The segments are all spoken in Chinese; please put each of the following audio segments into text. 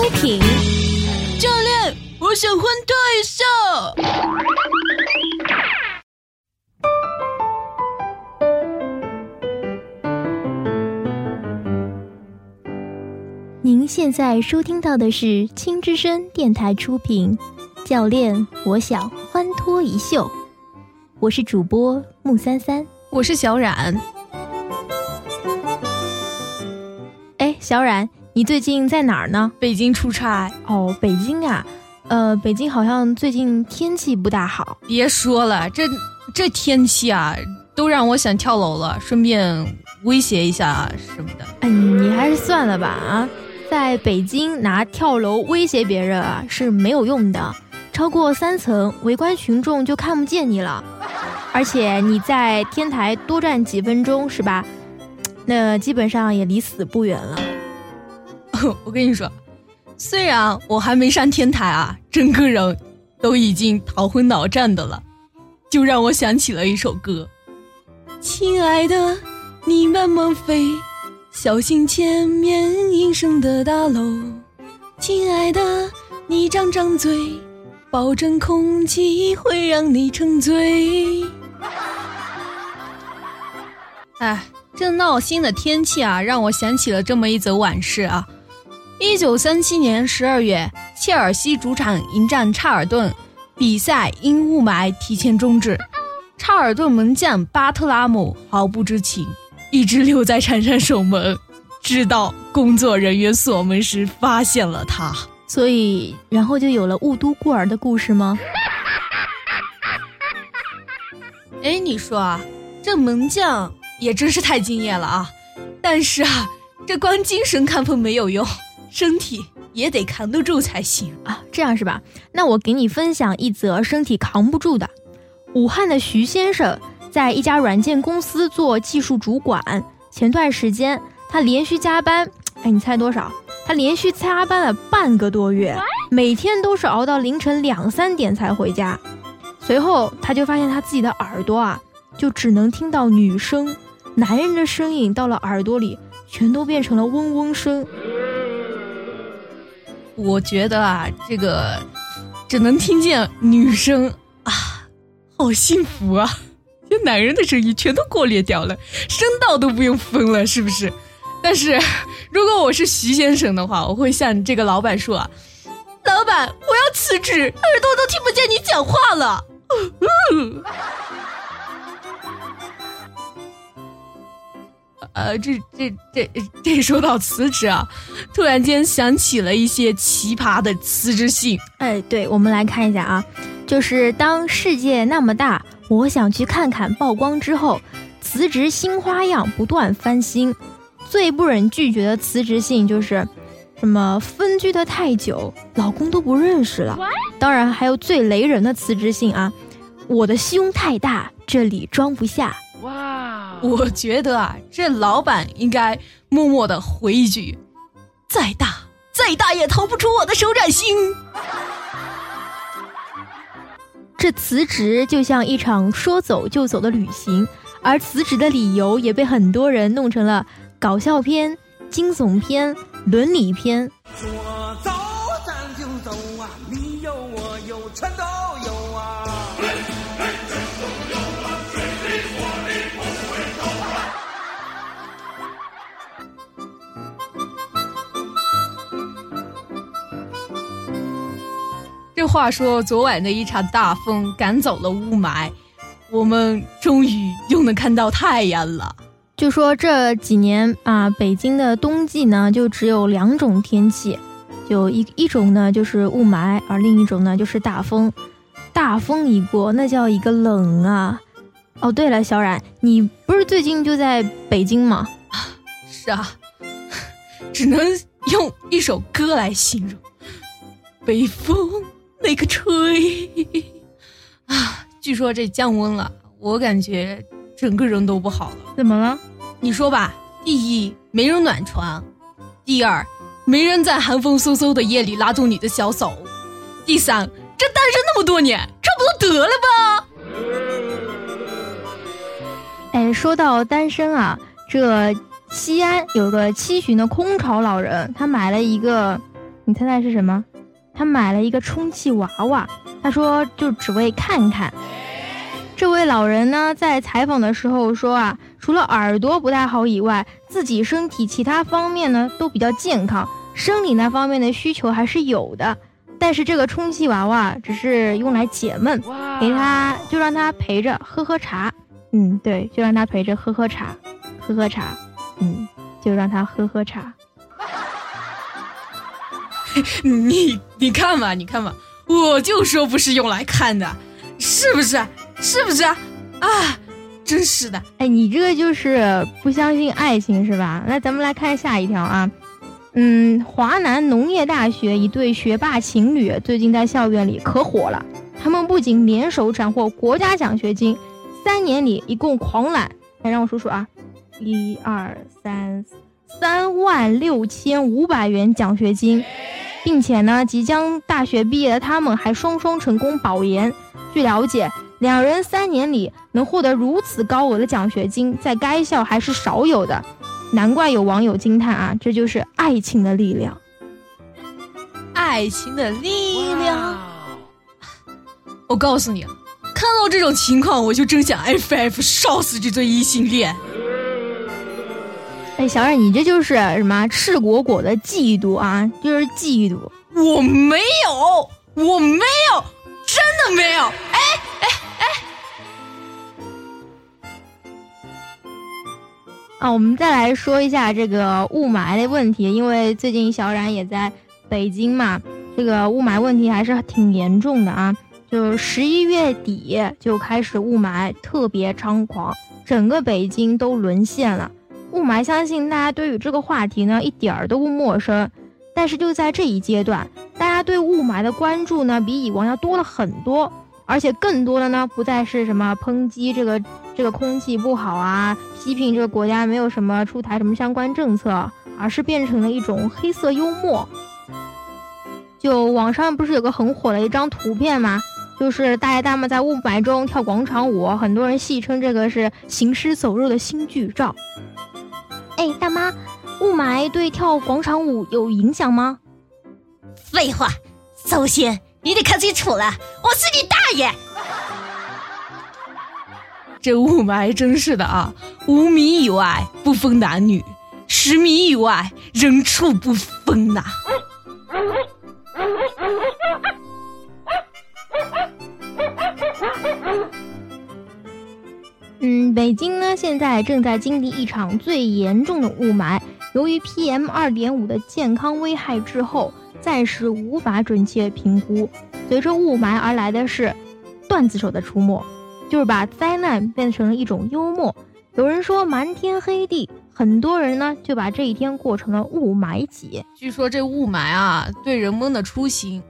出品。教练，我想换退一下。您现在收听到的是青之声电台出品。教练，我想欢脱一秀。我是主播木三三，我是小冉。哎，小冉，你最近在哪儿呢？北京出差。哦，北京啊，呃，北京好像最近天气不大好。别说了，这这天气啊，都让我想跳楼了，顺便威胁一下什么的。哎，你还是算了吧啊，在北京拿跳楼威胁别人啊是没有用的。超过三层，围观群众就看不见你了。而且你在天台多站几分钟，是吧？那基本上也离死不远了。我跟你说，虽然我还没上天台啊，整个人都已经头昏脑胀的了，就让我想起了一首歌：亲爱的，你慢慢飞，小心前面阴森的大楼。亲爱的，你张张嘴。保证空气会让你沉醉。哎，这闹心的天气啊，让我想起了这么一则往事啊。一九三七年十二月，切尔西主场迎战查尔顿，比赛因雾霾提前终止。查尔顿门将巴特拉姆毫不知情，一直留在场上守门，直到工作人员锁门时发现了他。所以，然后就有了雾都孤儿的故事吗？哎，你说啊，这门将也真是太敬业了啊！但是啊，这光精神亢奋没有用，身体也得扛得住才行啊！这样是吧？那我给你分享一则身体扛不住的。武汉的徐先生在一家软件公司做技术主管，前段时间他连续加班，哎，你猜多少？他连续加班了半个多月，每天都是熬到凌晨两三点才回家。随后，他就发现他自己的耳朵啊，就只能听到女声，男人的声音到了耳朵里，全都变成了嗡嗡声。我觉得啊，这个只能听见女生啊，好幸福啊！这男人的声音全都过滤掉了，声道都不用分了，是不是？但是，如果我是徐先生的话，我会向这个老板说：“老板，我要辞职，耳朵都听不见你讲话了。”呃，这这这这说到辞职啊，突然间想起了一些奇葩的辞职信。哎，对，我们来看一下啊，就是当世界那么大，我想去看看。曝光之后，辞职新花样不断翻新。最不忍拒绝的辞职信就是，什么分居的太久，老公都不认识了。当然还有最雷人的辞职信啊，我的胸太大，这里装不下。哇，我觉得啊，这老板应该默默的回一句：再大再大也逃不出我的手掌心。这辞职就像一场说走就走的旅行，而辞职的理由也被很多人弄成了。搞笑片、惊悚片、伦理片。说话说，昨晚的一场大风赶走了雾霾，我们终于又能看到太阳了。就说这几年啊，北京的冬季呢，就只有两种天气，就一一种呢就是雾霾，而另一种呢就是大风。大风一过，那叫一个冷啊！哦，对了，小冉，你不是最近就在北京吗？是啊，只能用一首歌来形容：北风那个吹啊！据说这降温了，我感觉整个人都不好了。怎么了？你说吧，第一没人暖床，第二没人在寒风嗖嗖的夜里拉住你的小手，第三这单身那么多年，差不多得了吧？哎，说到单身啊，这西安有个七旬的空巢老人，他买了一个你猜猜是什么？他买了一个充气娃娃，他说就只为看看。这位老人呢，在采访的时候说啊，除了耳朵不太好以外，自己身体其他方面呢都比较健康，生理那方面的需求还是有的。但是这个充气娃娃只是用来解闷，陪他就让他陪着喝喝茶。嗯，对，就让他陪着喝喝茶，喝喝茶。嗯，就让他喝喝茶。你你看吧，你看吧，我就说不是用来看的，是不是？是不是啊？真是的！哎，你这个就是不相信爱情是吧？那咱们来看下一条啊。嗯，华南农业大学一对学霸情侣最近在校园里可火了。他们不仅联手斩获国家奖学金，三年里一共狂揽，来让我数数啊，一二三，三万六千五百元奖学金，并且呢，即将大学毕业的他们还双双成功保研。据了解。两人三年里能获得如此高额的奖学金，在该校还是少有的，难怪有网友惊叹啊，这就是爱情的力量。爱情的力量，我告诉你，看到这种情况，我就真想 FF 烧死这对异性恋。哎，小冉，你这就是什么赤果果的嫉妒啊？就是嫉妒。我没有，我没有，真的没有。哎哎。啊，我们再来说一下这个雾霾的问题，因为最近小冉也在北京嘛，这个雾霾问题还是挺严重的啊。就十一月底就开始雾霾特别猖狂，整个北京都沦陷了。雾霾，相信大家对于这个话题呢一点儿都不陌生，但是就在这一阶段，大家对雾霾的关注呢比以往要多了很多。而且更多的呢，不再是什么抨击这个这个空气不好啊，批评这个国家没有什么出台什么相关政策，而是变成了一种黑色幽默。就网上不是有个很火的一张图片吗？就是大爷大妈在雾霾中跳广场舞，很多人戏称这个是行尸走肉的新剧照。哎，大妈，雾霾对跳广场舞有影响吗？废话，首先。你得看清楚了，我是你大爷！这雾霾真是的啊，五米以外不分男女，十米以外人畜不分呐。嗯，北京呢现在正在经历一场最严重的雾霾，由于 PM 二点五的健康危害滞后。暂时无法准确评估。随着雾霾而来的是段子手的出没，就是把灾难变成了一种幽默。有人说瞒天黑地，很多人呢就把这一天过成了雾霾节。据说这雾霾啊，对人们的出行，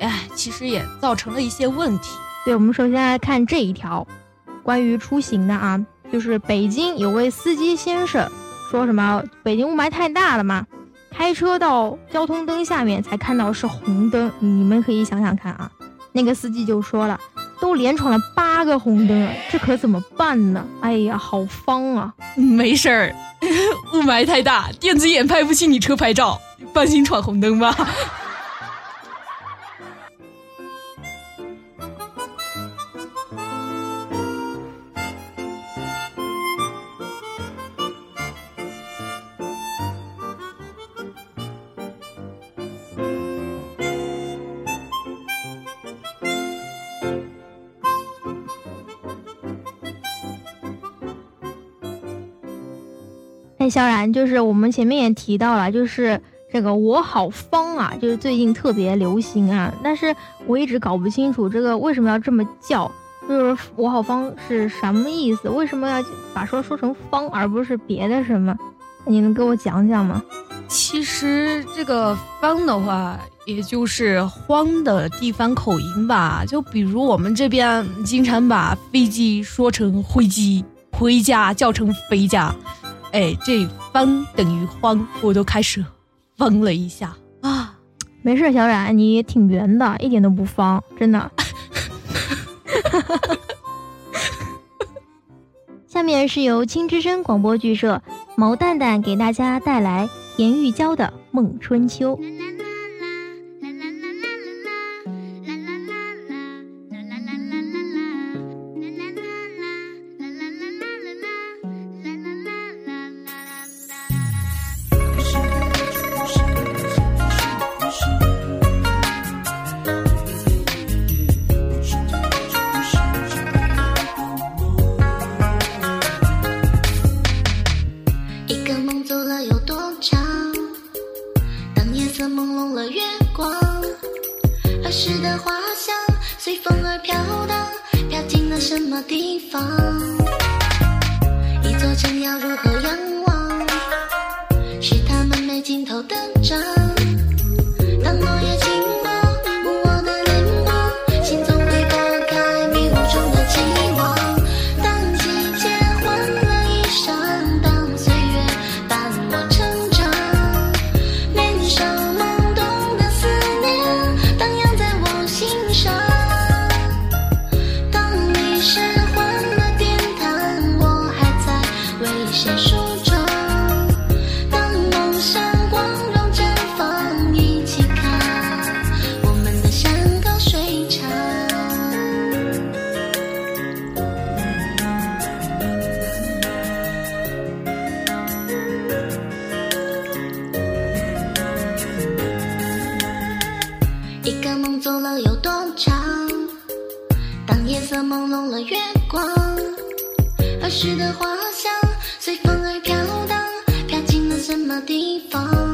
哎，其实也造成了一些问题。对，我们首先来看这一条，关于出行的啊，就是北京有位司机先生说什么北京雾霾太大了嘛。开车到交通灯下面才看到是红灯，你们可以想想看啊。那个司机就说了，都连闯了八个红灯了，这可怎么办呢？哎呀，好方啊！没事儿，雾霾太大，电子眼拍不清你车牌照，放心闯红灯吧。萧然，就是我们前面也提到了，就是这个“我好方”啊，就是最近特别流行啊。但是我一直搞不清楚这个为什么要这么叫，就是“我好方”是什么意思？为什么要把说说成“方”而不是别的什么？你能给我讲讲吗？其实这个“方”的话，也就是“荒”的地方口音吧。就比如我们这边经常把飞机说成“灰机”，回家叫成“飞家”。哎，这方等于慌，我都开始疯了一下啊！没事，小冉，你挺圆的，一点都不方，真的。下面是由青之声广播剧社毛蛋蛋给大家带来田玉娇的《梦春秋》。地方？的地方？